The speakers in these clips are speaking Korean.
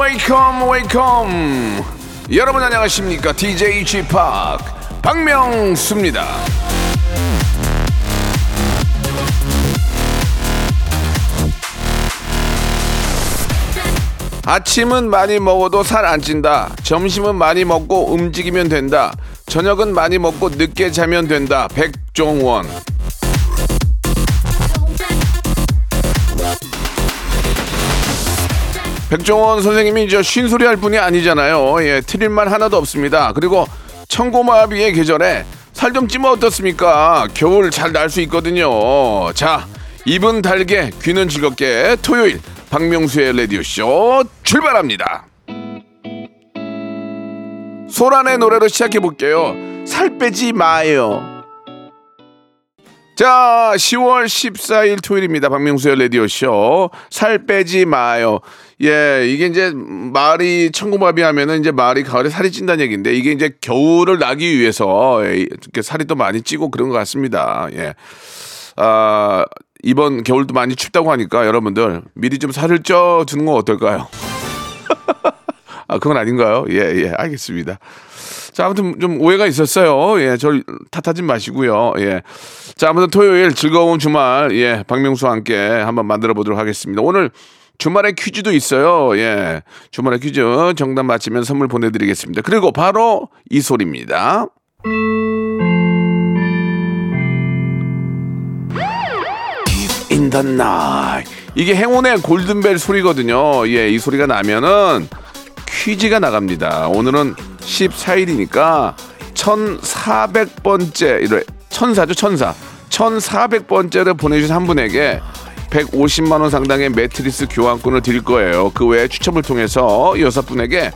Welcome welcome 여러분 안녕하십니까 DJ Chip 박명수입니다. 아침은 많이 먹어도 살 안 찐다. 점심은 많이 먹고 움직이면 된다. 저녁은 많이 먹고 늦게 자면 된다. 백종원. 백종원 선생님이 저 쉰소리 할 분이 아니잖아요. 예, 틀릴 말 하나도 없습니다. 그리고 청고마비의 계절에 살 좀 찌면 어떻습니까? 겨울 잘 날 수 있거든요. 자, 입은 달게, 귀는 즐겁게 토요일 박명수의 라디오쇼 출발합니다. 소란의 노래로 시작해 볼게요. 살 빼지 마요. 자, 10월 14일 토요일입니다. 박명수의 라디오쇼. 살 빼지 마요. 예, 이게 이제 말이 천고마비 하면은 이제 말이 가을에 살이 찐다는 얘기인데 이게 이제 겨울을 나기 위해서 예, 이렇게 살이 또 많이 찌고 그런 것 같습니다. 예. 아, 이번 겨울도 많이 춥다고 하니까 여러분들 미리 좀 살을 쪄 주는 건 어떨까요? 아, 그건 아닌가요? 예, 예, 알겠습니다. 자, 아무튼 좀 오해가 있었어요. 예, 절 탓하지 마시고요. 예. 자, 아무튼 토요일 즐거운 주말, 예, 박명수와 함께 한번 만들어 보도록 하겠습니다. 오늘 주말에 퀴즈도 있어요. 예. 주말에 퀴즈 정답 맞히면 선물 보내드리겠습니다. 그리고 바로 이 소리입니다. the night. 이게 행운의 골든벨 소리거든요. 예, 이 소리가 나면은 퀴즈가 나갑니다. 오늘은 14일이니까 1400번째, 이래, 천사죠, 천사. 1400번째를 보내주신 한 분에게 150만 원 상당의 매트리스 교환권을 드릴 거예요. 그 외에 추첨을 통해서 여섯 분에게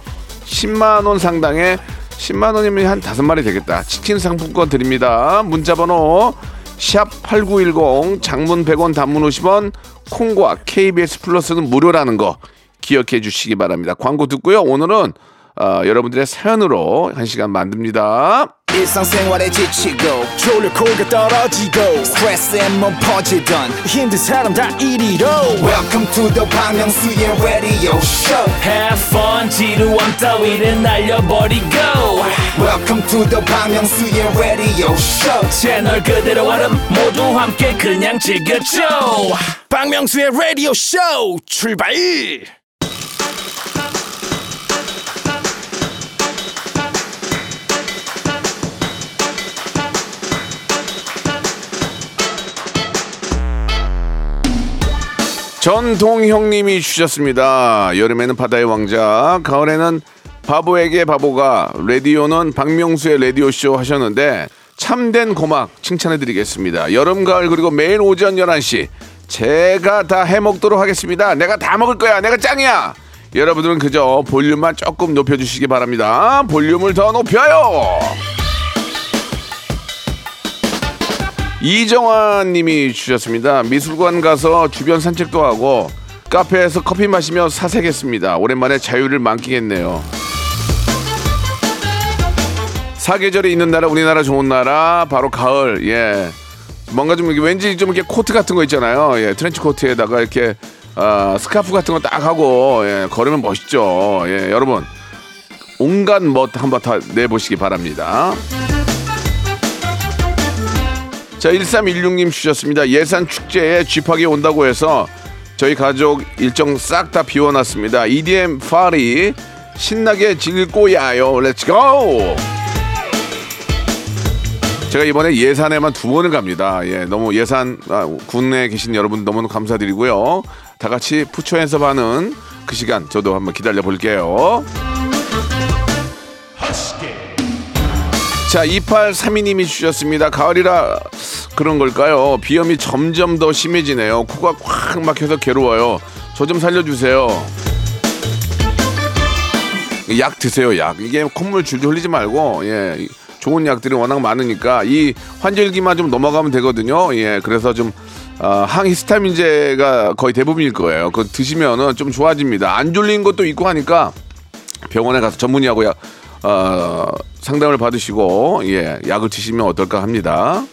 10만 원 상당의 10만 원이면 한 다섯 마리 되겠다. 치킨 상품권 드립니다. 문자 번호 샵 8910 장문 100원 단문 50원 콩과 KBS 플러스는 무료라는 거 기억해 주시기 바랍니다. 광고 듣고요. 오늘은 어, 여러분들의 사연으로 한 시간 만듭니다. 일상생활에 지치고, 졸려 코가 떨어지고, 스트레스에 몸 퍼지던, 힘든 사람 다 이리로. welcome to the Bang Myung-soo's radio show Have fun 지루함 따위를 날려버리고 welcome to the Bang Myung-soo's radio show 채널 그대로 얼음 모두 함께 그냥 즐겨줘 박명수의 라디오 쇼 출발! 전동형님이 주셨습니다. 여름에는 바다의 왕자, 가을에는 바보에게 바보가, 라디오는 박명수의 라디오쇼 하셨는데, 참된 고막 칭찬해드리겠습니다. 여름, 가을, 그리고 매일 오전 11시, 제가 다 해먹도록 하겠습니다. 내가 다 먹을 거야. 내가 짱이야. 여러분들은 그저 볼륨만 조금 높여주시기 바랍니다. 볼륨을 더 높여요. 이정환 님이 주셨습니다. 미술관 가서 주변 산책도 하고 카페에서 커피 마시며 사색했습니다. 오랜만에 자유를 만끽했네요. 사계절이 있는 나라 우리나라 좋은 나라 바로 가을 예 뭔가 좀 왠지 좀 이렇게 코트 같은 거 있잖아요 예 트렌치 코트에다가 이렇게 아, 스카프 같은 거 딱 하고 예 걸으면 멋있죠 예 여러분 온갖 멋 한번 다 내보시기 바랍니다. 자, 1316님 주셨습니다. 예산 축제에 쥐팍이 온다고 해서 저희 가족 일정 싹 다 비워놨습니다. EDM 파티 신나게 즐길 거야요. Let's go! 제가 이번에 예산에만 두 번을 갑니다. 예, 너무 예산 아, 군내에 계신 여러분 너무 감사드리고요. 다 같이 put your hands up 하는 그 시간 저도 한번 기다려 볼게요. 자, 2832님이 주셨습니다. 가을이라 그런 걸까요? 비염이 점점 더 심해지네요. 코가 꽉 막혀서 괴로워요. 저 좀 살려주세요. 약 드세요, 약. 이게 콧물 줄줄 흘리지 말고, 예. 좋은 약들이 워낙 많으니까 이 환절기만 좀 넘어가면 되거든요. 예. 그래서 좀, 아, 항히스타민제가 거의 대부분일 거예요. 그거 드시면은 좀 좋아집니다. 안 졸린 것도 있고 하니까 병원에 가서 전문의하고 약, 어, 상담을 받으시고 예, 약을 드시면 어떨까 합니다.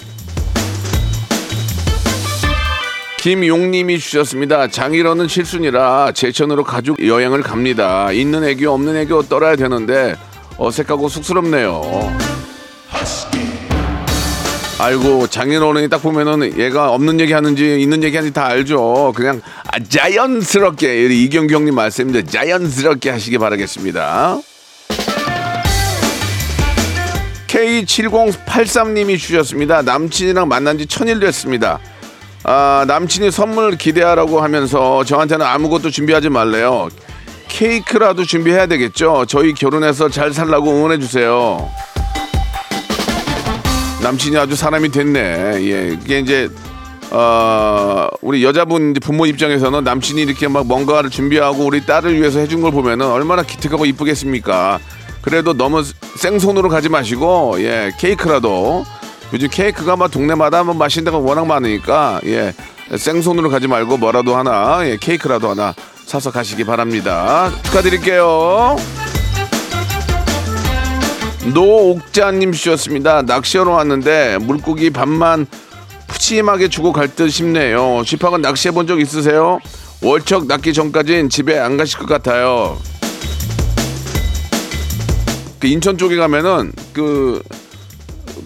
김용님이 주셨습니다. 장일어는 실순이라 제천으로 가족 여행을 갑니다. 있는 애교 없는 애교 떨어야 되는데 어색하고 쑥스럽네요. 아이고 장인어른이 딱 보면은 얘가 없는 얘기 하는지 있는 얘기 하는지 다 알죠. 그냥 아, 자연스럽게 이경규 형님 말씀인데 자연스럽게 하시기 바라겠습니다. K7083님이 주셨습니다. 남친이랑 만난 지 천일 됐습니다. 아, 남친이 선물 기대하라고 하면서 저한테는 아무것도 준비하지 말래요. 케이크라도 준비해야 되겠죠. 저희 결혼해서 잘 살라고 응원해 주세요. 남친이 아주 사람이 됐네. 예, 이게 이제 어, 우리 여자분 부모 입장에서는 남친이 이렇게 막 뭔가를 준비하고 우리 딸을 위해서 해준 걸 보면은 얼마나 기특하고 이쁘겠습니까. 그래도 너무 생손으로 가지 마시고 예 케이크라도 요즘 케이크가 막 동네마다 뭐 맛있는 데가 워낙 많으니까 예 생손으로 가지 말고 뭐라도 하나 예 케이크라도 하나 사서 가시기 바랍니다. 축하드릴게요. 노옥자님 주셨습니다. 낚시하러 왔는데 물고기 반만 푸짐하게 주고 갈 듯 싶네요. 집학은 낚시해 본 적 있으세요? 월척 낚기 전까진 집에 안 가실 것 같아요. 그 인천 쪽에 가면은 그,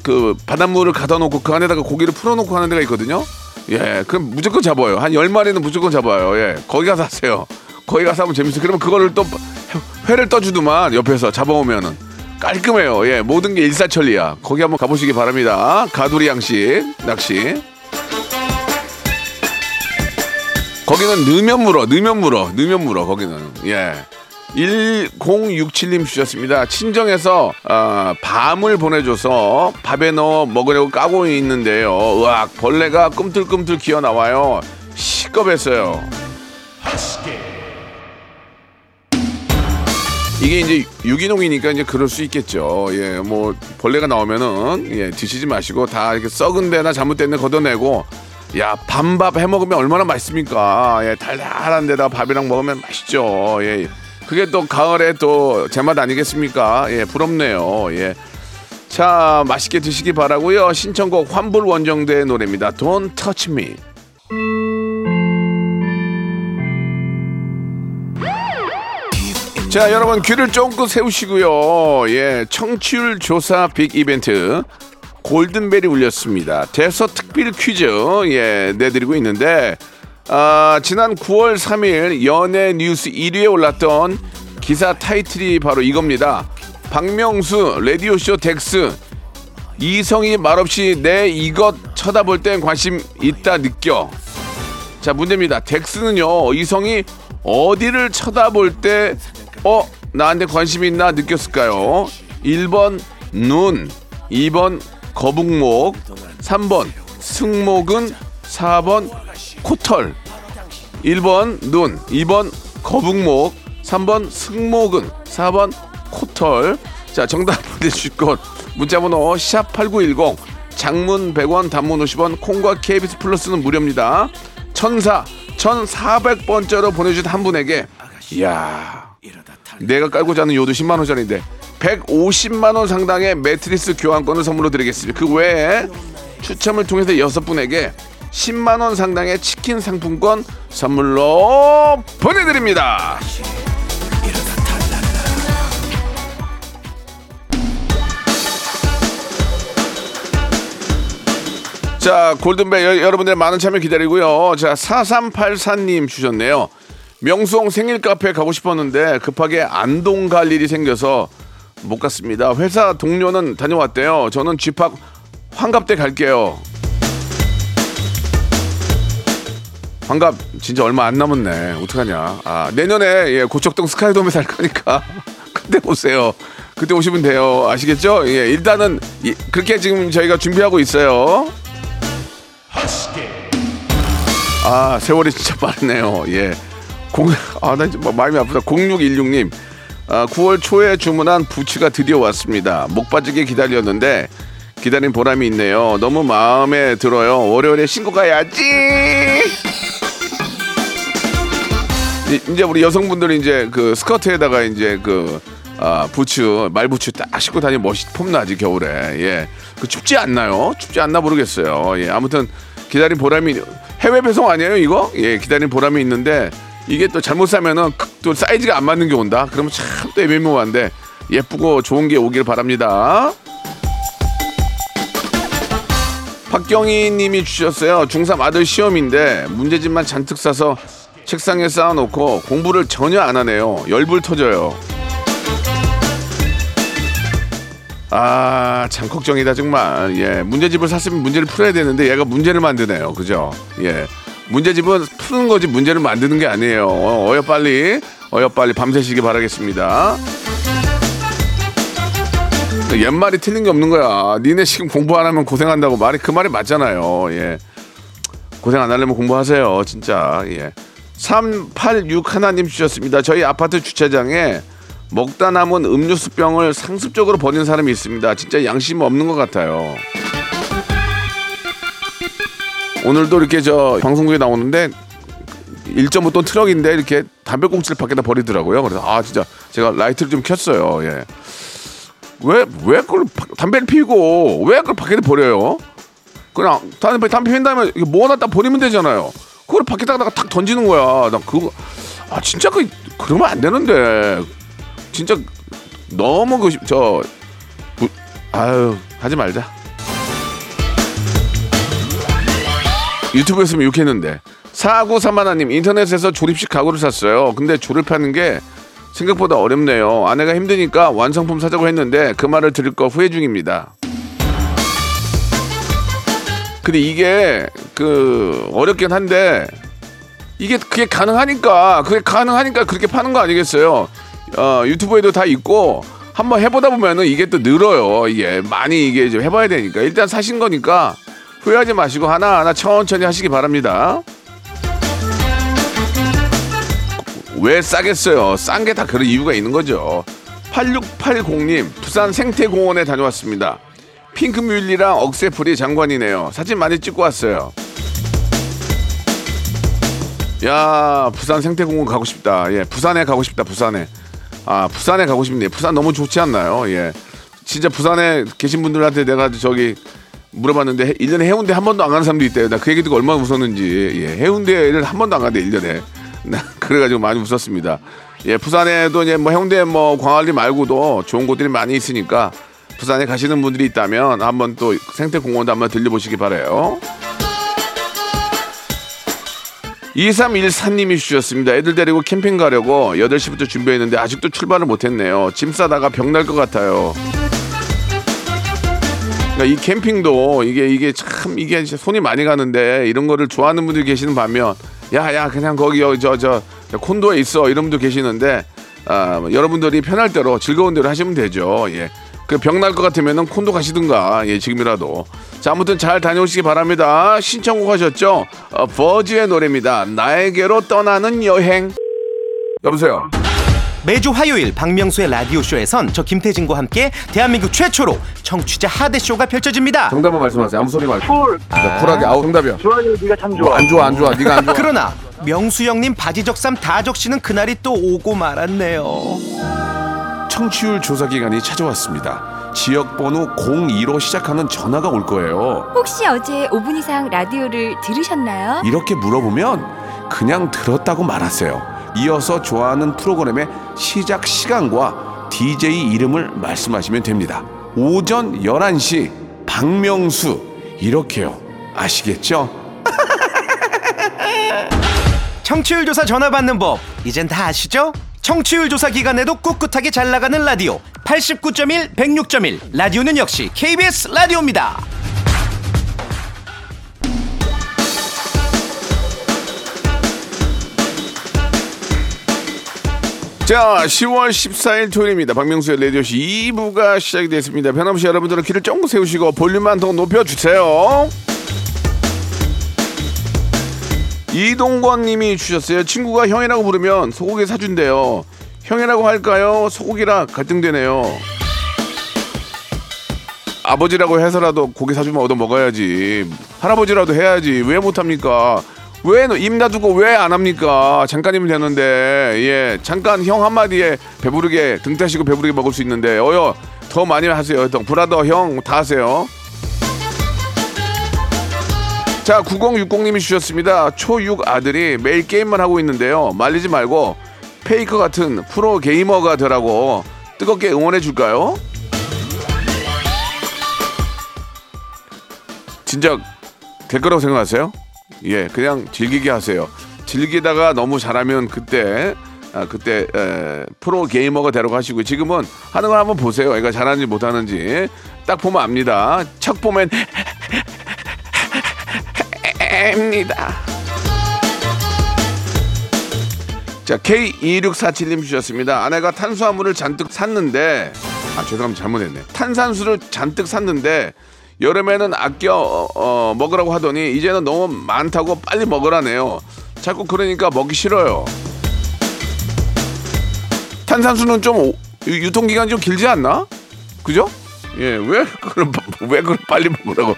그 바닷물을 가다 놓고 그 안에다가 고기를 풀어 놓고 하는 데가 있거든요. 예, 그럼 무조건 잡아요. 한 열마리는 무조건 잡아요. 예, 거기 가서 하세요. 거기 가서 하면 재밌어요. 그러면 그거를 또 회를 떠주더만 옆에서 잡아오면은 깔끔해요. 예, 모든 게 일사천리야. 거기 한번 가보시기 바랍니다. 가두리 양식 낚시. 거기는 넣으면 물어, 넣으면 물어, 넣으면 물어. 거기는 예. 1067님 주셨습니다. 친정에서 어, 밤을 보내줘서 밥에 넣어 먹으려고 까고 있는데요. 으악 벌레가 꿈틀꿈틀 기어 나와요. 시겁했어요. 이게 이제 유기농이니까 이제 그럴 수 있겠죠. 예, 뭐 벌레가 나오면은 예, 드시지 마시고 다 이렇게 썩은 데나 잘못된 데 걷어내고 야 밤밥 해 먹으면 얼마나 맛있습니까? 예, 달달한 데다 밥이랑 먹으면 맛있죠. 예, 그게 또 가을에 또 제맛 아니겠습니까? 예, 부럽네요. 예. 자, 맛있게 드시기 바라고요. 신청곡 환불 원정대의 노래입니다. Don't touch me. 자, 여러분 귀를 쫑긋 세우시고요. 예, 청취율 조사 빅 이벤트 골든벨이 울렸습니다. 대서특필 퀴즈 예 내드리고 있는데 아, 지난 9월 3일 연예 뉴스 1위에 올랐던 기사 타이틀이 바로 이겁니다. 박명수 라디오쇼 덱스 이성이 말없이 내 이것 쳐다볼 땐 관심 있다 느껴. 자 문제입니다. 덱스는요 이성이 어디를 쳐다볼 때 어 나한테 관심 있나 느꼈을까요? 1번 눈, 2번 거북목, 3번 승모근, 4번 코털. 1번 눈, 2번 거북목, 3번 승모근, 4번 코털. 자 정답 보내주실 것 문자번호 샵 8910 장문 100원 단문 50원 콩과 KBS 플러스는 무료입니다. 천사 1400번째로 보내주신 한 분에게 이야 내가 깔고 자는 요도 10만 원짜리인데 150만 원 상당의 매트리스 교환권을 선물로 드리겠습니다. 그 외에 추첨을 통해서 여섯 분에게 10만 원 상당의 치킨 상품권 선물로 보내드립니다. 자, 골든벨 여- 여러분들의 많은 참여 기다리고요. 자, 4384님 주셨네요. 명수홍 생일 카페 가고 싶었는데 급하게 안동 갈 일이 생겨서 못 갔습니다. 회사 동료는 다녀왔대요. 저는 집합 환갑 때 갈게요. 환갑 진짜 얼마 안 남았네. 어떡하냐. 아, 내년에 예, 고척동 스카이돔에 살 거니까 그때 오세요. 그때 오시면 돼요. 아시겠죠? 예, 일단은 이- 그렇게 지금 저희가 준비하고 있어요. 아, 세월이 진짜 빠르네요. 예. 공, 아, 나 진짜 마음이 아프다. 0616님. 아, 9월 초에 주문한 부츠가 드디어 왔습니다. 목 빠지게 기다렸는데 기다린 보람이 있네요. 너무 마음에 들어요. 월요일에 신고 가야지. 이- 이제 우리 여성분들이 이제 그 스커트에다가 이제 그 아, 부츠, 말부츠 딱 신고 다니면 멋이 폼나지 겨울에. 예. 그 춥지 않나요? 춥지 않나 모르겠어요. 예. 아무튼 기다린 보람이 해외 배송 아니에요, 이거? 예, 기다린 보람이 있는데 이게 또 잘못 사면은 크- 또 사이즈가 안 맞는 게 온다. 그러면 참 또 애매모호한데 예쁘고 좋은 게 오길 바랍니다. 박경희 님이 주셨어요. 중3 아들 시험인데 문제집만 잔뜩 싸서 책상에 쌓아놓고 공부를 전혀 안 하네요. 열불 터져요. 아, 참 걱정이다 정말. 예, 문제집을 샀으면 문제를 풀어야 되는데 얘가 문제를 만드네요. 그죠? 예, 문제집은 푸는 거지 문제를 만드는 게 아니에요. 어, 어여 빨리, 어여 빨리 밤새시기 바라겠습니다. 옛말이 틀린 게 없는 거야. 니네 지금 공부 안 하면 고생한다고 말이 그 말이 맞잖아요. 예. 고생 안 하려면 공부하세요. 진짜. 예. 386 하나님 주셨습니다. 저희 아파트 주차장에 먹다 남은 음료수 병을 상습적으로 버리는 사람이 있습니다. 진짜 양심 없는 것 같아요. 오늘도 이렇게 저 방송국에 나오는데 1.5톤 트럭인데 이렇게 담배꽁초를 밖에다 버리더라고요. 그래서 아 진짜 제가 라이트를 좀 켰어요. 예. 왜, 왜 그걸 바- 담배를 피우고 왜 그걸 밖에 버려요? 그냥 담배, 담배 피운 다음에 이거 모아놨다 버리면 되잖아요. 그걸 밖에다가 탁 던지는 거야. 나 그거, 아, 진짜 그, 그러면 안 되는데. 진짜 너무 그, 저, 부- 아유, 하지 말자. 유튜브였으면 욕했는데. 4931님, 인터넷에서 조립식 가구를 샀어요. 근데 조립하는 게 생각보다 어렵네요. 아내가 힘드니까 완성품 사자고 했는데 그 말을 들을 거 후회 중입니다. 근데 이게 그 어렵긴 한데 이게 그게 가능하니까 그게 가능하니까 그렇게 파는 거 아니겠어요? 어, 유튜브에도 다 있고 한번 해보다 보면은 이게 또 늘어요. 이게 많이 이게 좀 해봐야 되니까 일단 사신 거니까 후회하지 마시고 하나 하나 천천히 하시기 바랍니다. 왜 싸겠어요? 싼 게 다 그런 이유가 있는 거죠. 8680님, 부산 생태공원에 다녀왔습니다. 핑크뮬리랑 억새풀이 장관이네요. 사진 많이 찍고 왔어요. 야, 부산 생태공원 가고 싶다. 예, 부산에 가고 싶다. 부산에. 아, 부산에 가고 싶네요. 부산 너무 좋지 않나요? 예. 진짜 부산에 계신 분들한테 내가 저기 물어봤는데 1년에 해운대 한 번도 안 가는 사람도 있대요. 나 그 얘기 듣고 얼마나 웃었는지. 예, 해운대를 한 번도 안 간대 1년에. 나 그래가지고 많이 웃었습니다. 예, 부산에도 이제 뭐 해운대 뭐 광안리 말고도 좋은 곳들이 많이 있으니까 부산에 가시는 분들이 있다면 한번 또 생태공원도 한번 들려보시기 바래요. 2314님이 주셨습니다. 애들 데리고 캠핑 가려고 8시부터 준비했는데 아직도 출발을 못했네요. 짐 싸다가 병 날 것 같아요. 그러니까 이 캠핑도 이게 이게 참 이게 손이 많이 가는데 이런 거를 좋아하는 분들이 계시는 반면 야야 그냥 거기 저저 저, 콘도에 있어 이런 분도 계시는데 아, 여러분들이 편할 대로 즐거운 대로 하시면 되죠. 예. 골병날 것 같으면은 콘도 가시든가 예 지금이라도 자 아무튼 잘 다녀오시기 바랍니다. 신청곡 하셨죠? 어, 버즈의 노래입니다. 나에게로 떠나는 여행. 여보세요. 매주 화요일 박명수의 라디오 쇼에선 저 김태진과 함께 대한민국 최초로 청취자 하대 쇼가 펼쳐집니다. 정답만 말씀하세요. 아무 소리 말고. 쿨. 쿨하게. 아우 정답이야. 좋아요, 네가 참 좋아. 안 좋아 안 좋아. 네가 안 좋아. 그러나 명수 형님 바지 적삼 다 적시는 그날이 또 오고 말았네요. 청취율 조사 기간이 찾아왔습니다. 지역 번호 02로 시작하는 전화가 올 거예요. 혹시 어제 5분 이상 라디오를 들으셨나요? 이렇게 물어보면 그냥 들었다고 말하세요. 이어서 좋아하는 프로그램의 시작 시간과 DJ 이름을 말씀하시면 됩니다. 오전 11시 박명수 이렇게요. 아시겠죠? 청취율 조사 전화 받는 법 이젠 다 아시죠? 청취율 조사 기간에도 꿋꿋하게 잘 나가는 라디오 89.1 106.1 라디오는 역시 KBS 라디오입니다. 자, 10월 14일 토요일입니다. 박명수의 라디오쇼 2부가 시작이 됐습니다. 변함없이 여러분들은 귀를 쫑 세우시고 볼륨만 더 높여주세요. 이동권 님이 주셨어요. 친구가 형이라고 부르면 소고기 사준대요. 형이라고 할까요? 소고기라 갈등되네요. 아버지라고 해서라도 고기 사주면 얻어 먹어야지. 할아버지라도 해야지. 왜 못합니까? 왜입 놔두고 왜 안 합니까? 잠깐이면 되는데 예 잠깐 형 한마디에 배부르게 등 따시고 배부르게 먹을 수 있는데 어여 더 많이 하세요. 더 브라더 형 다 하세요. 자 9060님이 주셨습니다. 초6 아들이 매일 게임만 하고 있는데요. 말리지 말고 페이커 같은 프로 게이머가 되라고 뜨겁게 응원해 줄까요? 진짜 될 거라고 생각하세요? 예, 그냥 즐기게 하세요. 즐기다가 너무 잘하면 그때 아, 그때 에, 프로 게이머가 되라고 하시고 지금은 하는 걸 한번 보세요. 애가 잘하는지 못하는지 딱 보면 압니다. 척 보면 입니다. 자, K2647님 주셨습니다. 아내가 탄수화물을 잔뜩 샀는데, 아, 죄송합니다. 잘못했네. 탄산수를 잔뜩 샀는데, 여름에는 아껴, 어, 어, 먹으라고 하더니, 이제는 너무 많다고 빨리 먹으라네요. 자꾸 그러니까 먹기 싫어요. 탄산수는 좀, 유통기간이 좀 길지 않나? 그죠? 예, 왜, 그걸, 왜 그걸 빨리 먹으라고.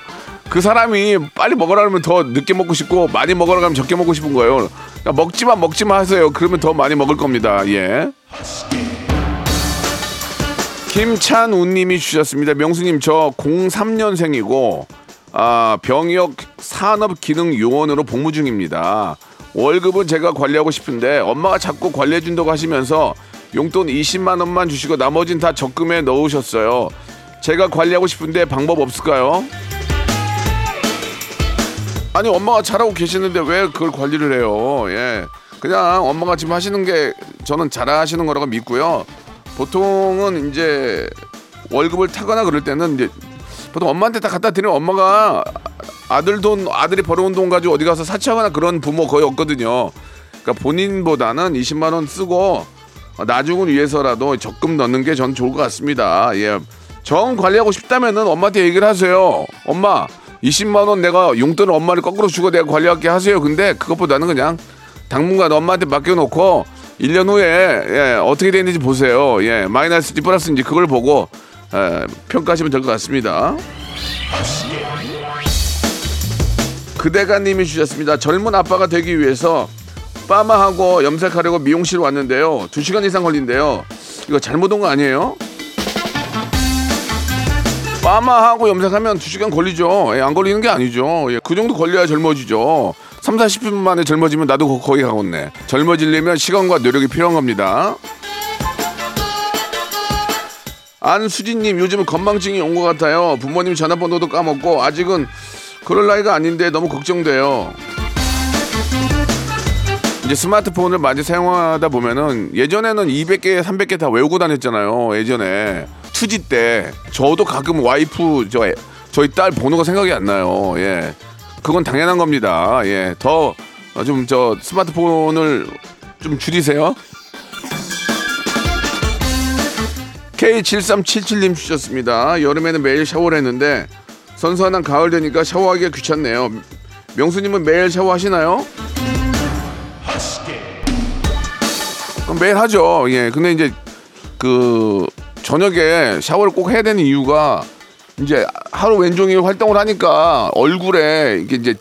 그 사람이 빨리 먹으라면 더 늦게 먹고 싶고 많이 먹으라고 하면 적게 먹고 싶은 거예요. 그러니까 먹지만 먹지만 하세요. 그러면 더 많이 먹을 겁니다. 예. 김찬우님이 주셨습니다. 명수님 저 03년생이고 아 병역 산업기능요원으로 복무 중입니다. 월급은 제가 관리하고 싶은데 엄마가 자꾸 관리해 준다고 하시면서 용돈 20만 원만 주시고 나머진 다 적금에 넣으셨어요. 제가 관리하고 싶은데 방법 없을까요? 아니 엄마가 잘하고 계시는데 왜 그걸 관리를 해요? 예. 그냥 엄마가 지금 하시는 게 저는 잘하시는 거라고 믿고요. 보통은 이제 월급을 타거나 그럴 때는 이제 보통 엄마한테 다 갖다 드리면 엄마가 아들 돈 아들이 벌어온 돈 가지고 어디 가서 사치하거나 그런 부모 거의 없거든요. 그러니까 본인보다는 20만 원 쓰고 나중을 위해서라도 적금 넣는 게 전 좋을 것 같습니다. 예. 정 관리하고 싶다면은 엄마한테 얘기를 하세요. 엄마 20만 원 내가 용돈을 엄마를 거꾸로 주고 내가 관리할게 하세요. 근데 그것보다는 그냥 당분간 엄마한테 맡겨놓고 1년 후에 예, 어떻게 되는지 보세요. 예, 마이너스인지 플러스인지 그걸 보고 예, 평가하시면 될 것 같습니다. 그대가님이 주셨습니다. 젊은 아빠가 되기 위해서 빠마하고 염색하려고 미용실 왔는데요. 2시간 이상 걸린대요. 이거 잘못 온 거 아니에요? 빠마하고 염색하면 2시간 걸리죠. 예, 안 걸리는 게 아니죠. 예, 그 정도 걸려야 젊어지죠. 3, 40분 만에 젊어지면 나도 거- 거기 가겠네. 젊어지려면 시간과 노력이 필요한 겁니다. 안수진님 요즘은 건망증이 온 것 같아요. 부모님 전화번호도 까먹고 아직은 그럴 나이가 아닌데 너무 걱정돼요. 이제 스마트폰을 많이 사용하다 보면은 예전에는 200개, 300개 다 외우고 다녔잖아요. 예전에 투지 때 저도 가끔 와이프 저 저희 딸 번호가 생각이 안 나요. 예, 그건 당연한 겁니다. 예, 더 좀 저 스마트폰을 좀 줄이세요. K7377님 주셨습니다. 여름에는 매일 샤워를 했는데 선선한 가을 되니까 샤워하기가 귀찮네요. 명수님은 매일 샤워하시나요? 매일 하죠. 예. 근데 이제 그 저녁에 샤워를 꼭 해야 되는 이유가 이제 하루 왼종일 활동을 하니까 얼굴에 이게 이제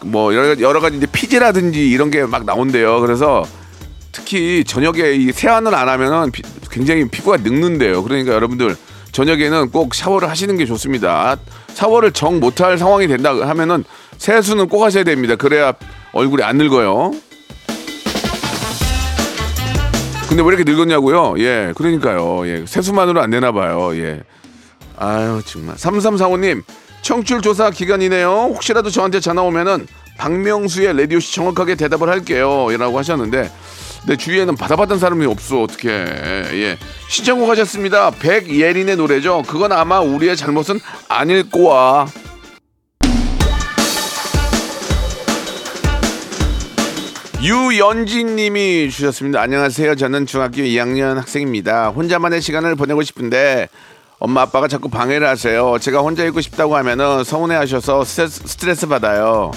뭐 여러, 여러 가지 이제 피지라든지 이런 게 막 나온대요. 그래서 특히 저녁에 이 세안을 안 하면은 피- 굉장히 피부가 늙는데요. 그러니까 여러분들 저녁에는 꼭 샤워를 하시는 게 좋습니다. 샤워를 정 못할 상황이 된다 하면은 세수는 꼭 하셔야 됩니다. 그래야 얼굴이 안 늙어요. 근데 왜 이렇게 늙었냐고요? 예, 그러니까요. 예, 세수만으로 안 되나 봐요. 예. 아유, 정말. 3345님, 청취율 조사 기간이네요. 혹시라도 저한테 전화 오면은 박명수의 라디오씨 정확하게 대답을 할게요. 라고 하셨는데, 내 주위에는 받아봤던 사람이 없어. 어떻게 예. 신청곡 하셨습니다. 백예린의 노래죠. 그건 아마 우리의 잘못은 아닐 거야. 유연진 님이 주셨습니다. 안녕하세요. 저는 중학교 2학년 학생입니다. 혼자만의 시간을 보내고 싶은데 엄마 아빠가 자꾸 방해를 하세요. 제가 혼자 있고 싶다고 하면은 서운해 하셔서 스트레스, 스트레스 받아요.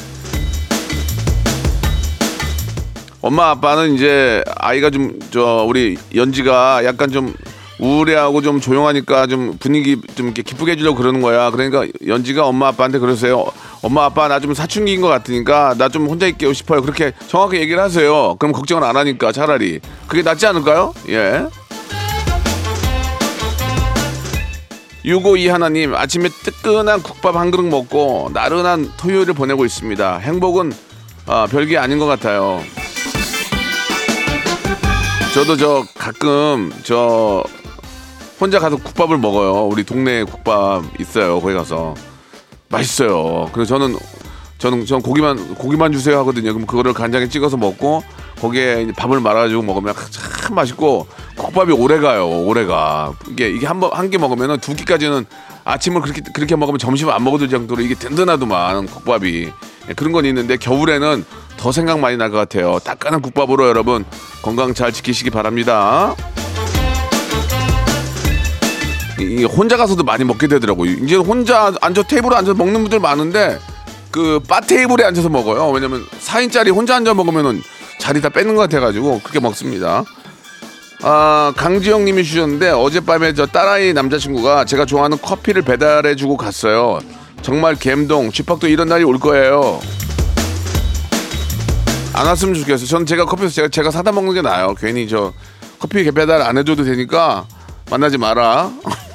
엄마 아빠는 이제 아이가 좀 저 우리 연지가 약간 좀 우울해하고 좀 조용하니까 좀 분위기 좀 이렇게 기쁘게 해주려고 그러는 거야. 그러니까 연지가 엄마 아빠한테 그러세요. 엄마 아빠 나 좀 사춘기인 것 같으니까 나 좀 혼자 있고 싶어요. 그렇게 정확하게 얘기를 하세요. 그럼 걱정을 안 하니까 차라리 그게 낫지 않을까요? 예. 652 하나님 아침에 뜨끈한 국밥 한 그릇 먹고 나른한 토요일을 보내고 있습니다. 행복은 아, 별게 아닌 것 같아요. 저도 저 가끔 저 혼자 가서 국밥을 먹어요. 우리 동네에 국밥 있어요. 거기 가서 맛있어요. 그래서 저는 저는 전 고기만 고기만 주세요 하거든요. 그럼 그거를 간장에 찍어서 먹고 거기에 밥을 말아가지고 먹으면 참 맛있고 국밥이 오래 가요. 오래 가. 이게 이게 한 번한개 먹으면은 두 끼까지는 아침을 그렇게 그렇게 먹으면 점심 안 먹어도 정도로 이게 든든하더만 국밥이 예, 그런 건 있는데 겨울에는 더 생각 많이 날 것 같아요. 따끈한 국밥으로 여러분 건강 잘 지키시기 바랍니다. 이 혼자 가서도 많이 먹게 되더라고요. 이제 혼자 앉아 테이블에 앉아서 먹는 분들 많은데 그 바 테이블에 앉아서 먹어요. 왜냐면 4인짜리 혼자 앉아 먹으면은 자리 다 뺏는 것 같아가지고 그렇게 먹습니다. 아 강지영 님이 주셨는데 어젯밤에 저 딸아이 남자친구가 제가 좋아하는 커피를 배달해주고 갔어요. 정말 갬동 쥐팍도 이런 날이 올 거예요. 안 왔으면 좋겠어요. 저는 제가 커피 제가 제가 사다 먹는 게 나아요. 괜히 저 커피 배달 안 해줘도 되니까 만나지 마라.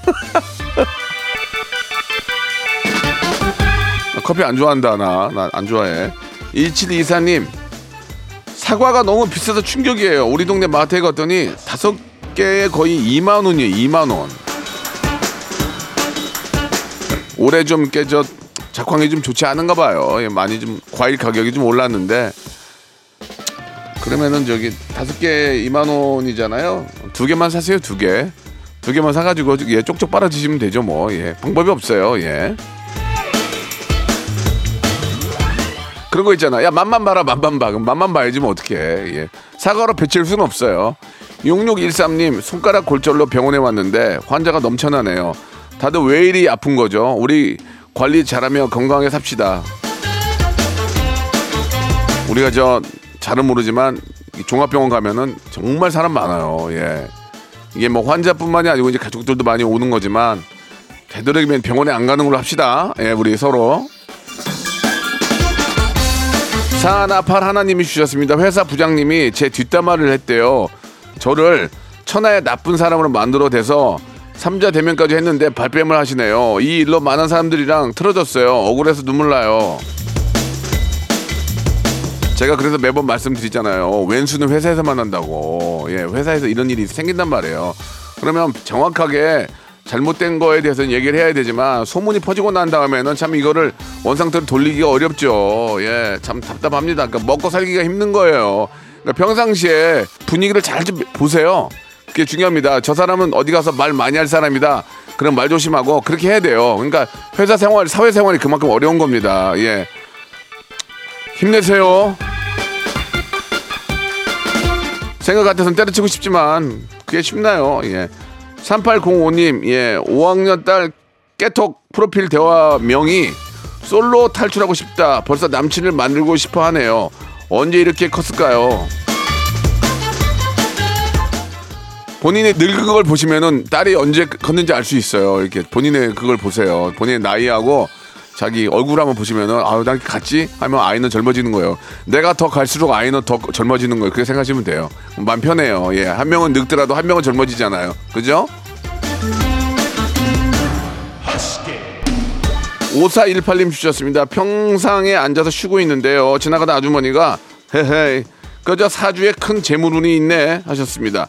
나 커피 안 좋아한다 나. 나 안 좋아해. 1724님 사과가 너무 비싸서 충격이에요. 우리 동네 마트에 갔더니 다섯 개에 거의 2만 원이에요. 2만 원. 올해 좀 깨져 작황이 좀 좋지 않은가 봐요. 예, 많이 좀 과일 가격이 좀 올랐는데 그러면은 저기 다섯 개 2만 원이잖아요. 두 개만 사세요. 두 개. 두 개만 사가지고 예 쪽쪽 빨아 드시면 되죠 뭐. 예 방법이 없어요. 예. 그런 거 있잖아. 야 맛만 봐라 맛만 봐. 그럼 맛만 봐야지 뭐 어떡해. 예. 사과로 배칠 수는 없어요. 6613님 손가락 골절로 병원에 왔는데 환자가 넘쳐나네요. 다들 왜 이리 아픈 거죠? 우리 관리 잘하며 건강하게 삽시다. 우리가 저 잘은 모르지만 이 종합병원 가면은 정말 사람 많아요. 예. 이게 뭐 환자뿐만이 아니고 이제 가족들도 많이 오는 거지만 되도록이면 병원에 안 가는 걸로 합시다. 예, 우리 서로. 사나팔 하나님이 주셨습니다. 회사 부장님이 제 뒷담화를 했대요. 저를 천하의 나쁜 사람으로 만들어 대서 삼자 대면까지 했는데 발뺌을 하시네요. 이 일로 많은 사람들이랑 틀어졌어요. 억울해서 눈물 나요. 제가 그래서 매번 말씀드리잖아요. 왼수는 회사에서 만난다고. 예, 회사에서 이런 일이 생긴단 말이에요. 그러면 정확하게 잘못된 거에 대해서는 얘기를 해야 되지만 소문이 퍼지고 난 다음에는 참 이거를 원상태로 돌리기가 어렵죠. 예, 참 답답합니다. 그러니까 먹고 살기가 힘든 거예요. 그러니까 평상시에 분위기를 잘 좀 보세요. 그게 중요합니다. 저 사람은 어디 가서 말 많이 할 사람이다. 그럼 말 조심하고 그렇게 해야 돼요. 그러니까 회사 생활, 사회 생활이 그만큼 어려운 겁니다. 예. 힘내세요. 생각 같아서는 때려치고 싶지만 그게 쉽나요? 예. 3805님, 예. 5학년 딸 깨톡 프로필 대화명이 솔로 탈출하고 싶다. 벌써 남친을 만들고 싶어 하네요. 언제 이렇게 컸을까요? 본인이 늙은 걸 보시면은 딸이 언제 컸는지 알 수 있어요. 이렇게 본인의 그걸 보세요. 본인의 나이하고 자기 얼굴 한번 보시면은 아유 난 같지 하면 아이는 젊어지는 거예요. 내가 더 갈수록 아이는 더 젊어지는 거예요. 그렇게 생각하시면 돼요. 마음 편해요. 예, 한 명은 늙더라도 한 명은 젊어지잖아요. 그죠? 5418님 주셨습니다. 평상에 앉아서 쉬고 있는데요. 지나가다 아주머니가 헤헤 그저 사주에 큰 재물운이 있네 하셨습니다.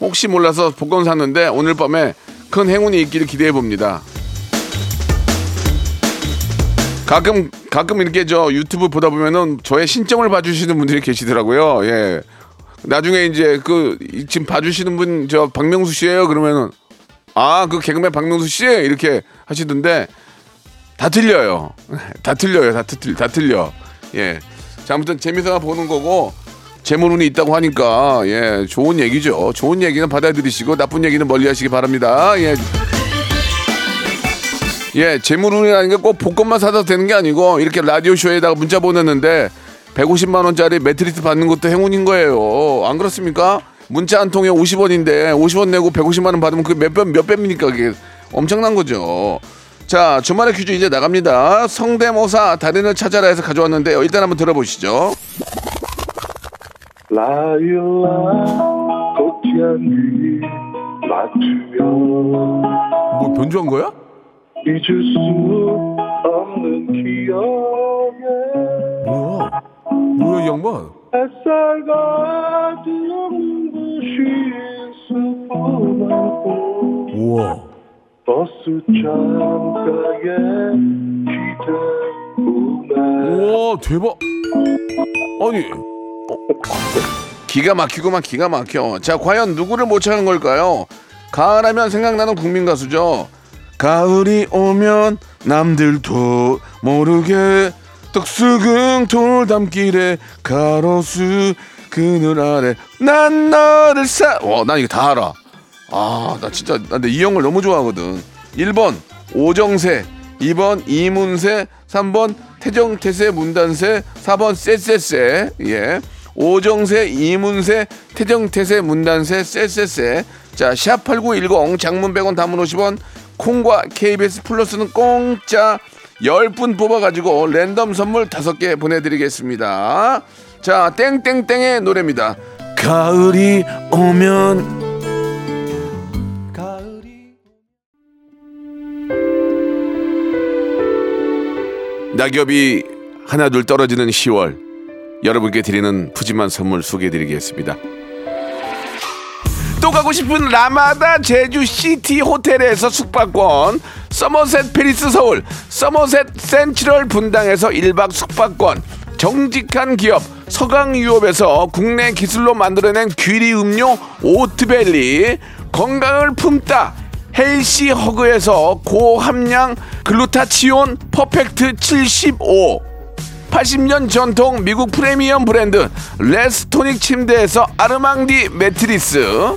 혹시 몰라서 복권 샀는데 오늘 밤에 큰 행운이 있기를 기대해 봅니다. 가끔 가끔 이렇게 저 유튜브 보다 보면은 저의 신점을 봐주시는 분들이 계시더라고요. 예. 나중에 이제 그 지금 봐주시는 분 저 박명수 씨예요. 그러면은 아 그 개그맨 박명수 씨 이렇게 하시던데 다 틀려요. 다 틀려요. 다 틀, 다 틀려. 예. 자, 아무튼 재미삼아 보는 거고 재물운이 있다고 하니까 예 좋은 얘기죠. 좋은 얘기는 받아들이시고 나쁜 얘기는 멀리하시기 바랍니다. 예. 예, 재물운이라는 게 꼭 복권만 사다 되는 게 아니고 이렇게 라디오 쇼에다가 문자 보냈는데 150만 원짜리 매트리스 받는 것도 행운인 거예요. 안 그렇습니까? 문자 한 통에 50원인데 50원 내고 150만 원 받으면 그게 몇 배, 몇 배입니까? 그게 엄청난 거죠. 자, 주말의 퀴즈 이제 나갑니다. 성대모사 달인을 찾아라 해서 가져왔는데요. 일단 한번 들어보시죠. 라일락 꽃향기 맞추며 뭐 변조한 거야? 잊을 수 없는 기억에 뭐야? 뭐야 이 양반? 햇살 가득 눈부신 수많고 우와. 버스 창가에 기대우네 우와 대박. 아니. 어, 기가 막히고만 기가 막혀. 자 과연 누구를 못 찾은 걸까요? 가을하면 생각나는 국민 가수죠. 가을이 오면 남들도 모르게 떡수궁 돌담길에 가로수 그늘 아래 난 너를 사. 와, 난 이거 다 알아. 아, 나 진짜 나 근데 이 형을 너무 좋아하거든. 1번 오정세, 2번 이문세, 3번 태정태세 문단세, 4번 쎄쎄쎄. 예. 오정세, 이문세, 태정태세 문단세, 쎄쎄쎄. 자, 샵8910 장문 100원 단문 50원 콩과 KBS 플러스는 공짜 10분 뽑아가지고 랜덤 선물 5개 보내드리겠습니다. 자, 땡땡땡의 노래입니다. 가을이 오면 낙엽이 하나둘 떨어지는 10월 여러분께 드리는 푸짐한 선물 소개해드리겠습니다. 또 가고 싶은 라마다 제주 시티 호텔에서 숙박권, 서머셋 팰리스 서울, 서머셋 센트럴 분당에서 1박 숙박권, 정직한 기업 서강유업에서 국내 기술로 만들어낸 귀리 음료 오트벨리, 건강을 품다 헬시 허그에서 고함량 글루타치온 퍼펙트 75 80년 전통 미국 프리미엄 브랜드 레스토닉 침대에서 아르망디 매트리스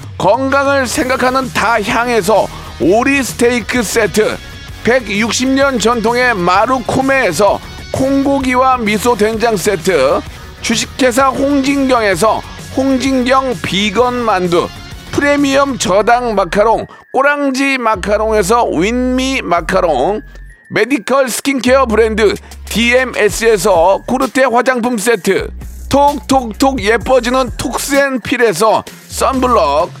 건강을 생각하는 다향에서 오리 스테이크 세트. 160년 전통의 마루코메에서 콩고기와 미소 된장 세트. 주식회사 홍진경에서 홍진경 비건 만두. 프리미엄 저당 마카롱 꼬랑지 마카롱에서 윈미 마카롱. 메디컬 스킨케어 브랜드 DMS에서 코르테 화장품 세트. 톡톡톡 예뻐지는 톡스앤필에서 선블록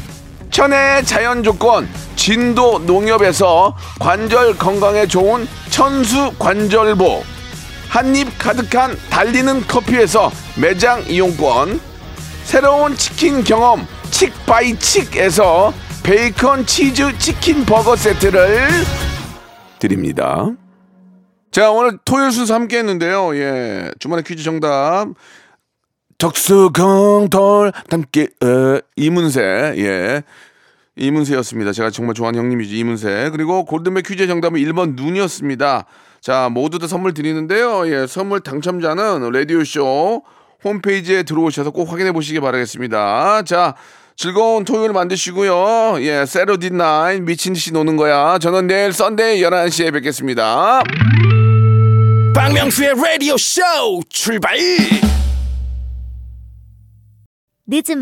천혜의 자연 조건 진도 농협에서 관절 건강에 좋은 천수 관절보 한입 가득한 달리는 커피에서 매장 이용권 새로운 치킨 경험 칙바이칙에서 베이컨 치즈 치킨 버거 세트를 드립니다. 자 오늘 토요일 순서 함께 했는데요. 예 주말에 퀴즈 정답 덕수궁돌 함께 어, 이문세 예 이문세였습니다. 제가 정말 좋아하는 형님이죠 이문세 그리고 골든벨 퀴즈 정답은 1번 눈이었습니다. 자 모두 다 선물 드리는데요. 예 선물 당첨자는 라디오 쇼 홈페이지에 들어오셔서 꼭 확인해 보시기 바라겠습니다. 자 즐거운 토요일 만드시고요. 예 Saturday night 미친 듯이 노는 거야. 저는 내일 Sunday 11시에 뵙겠습니다. 박명수의 라디오 쇼 출발! 늦은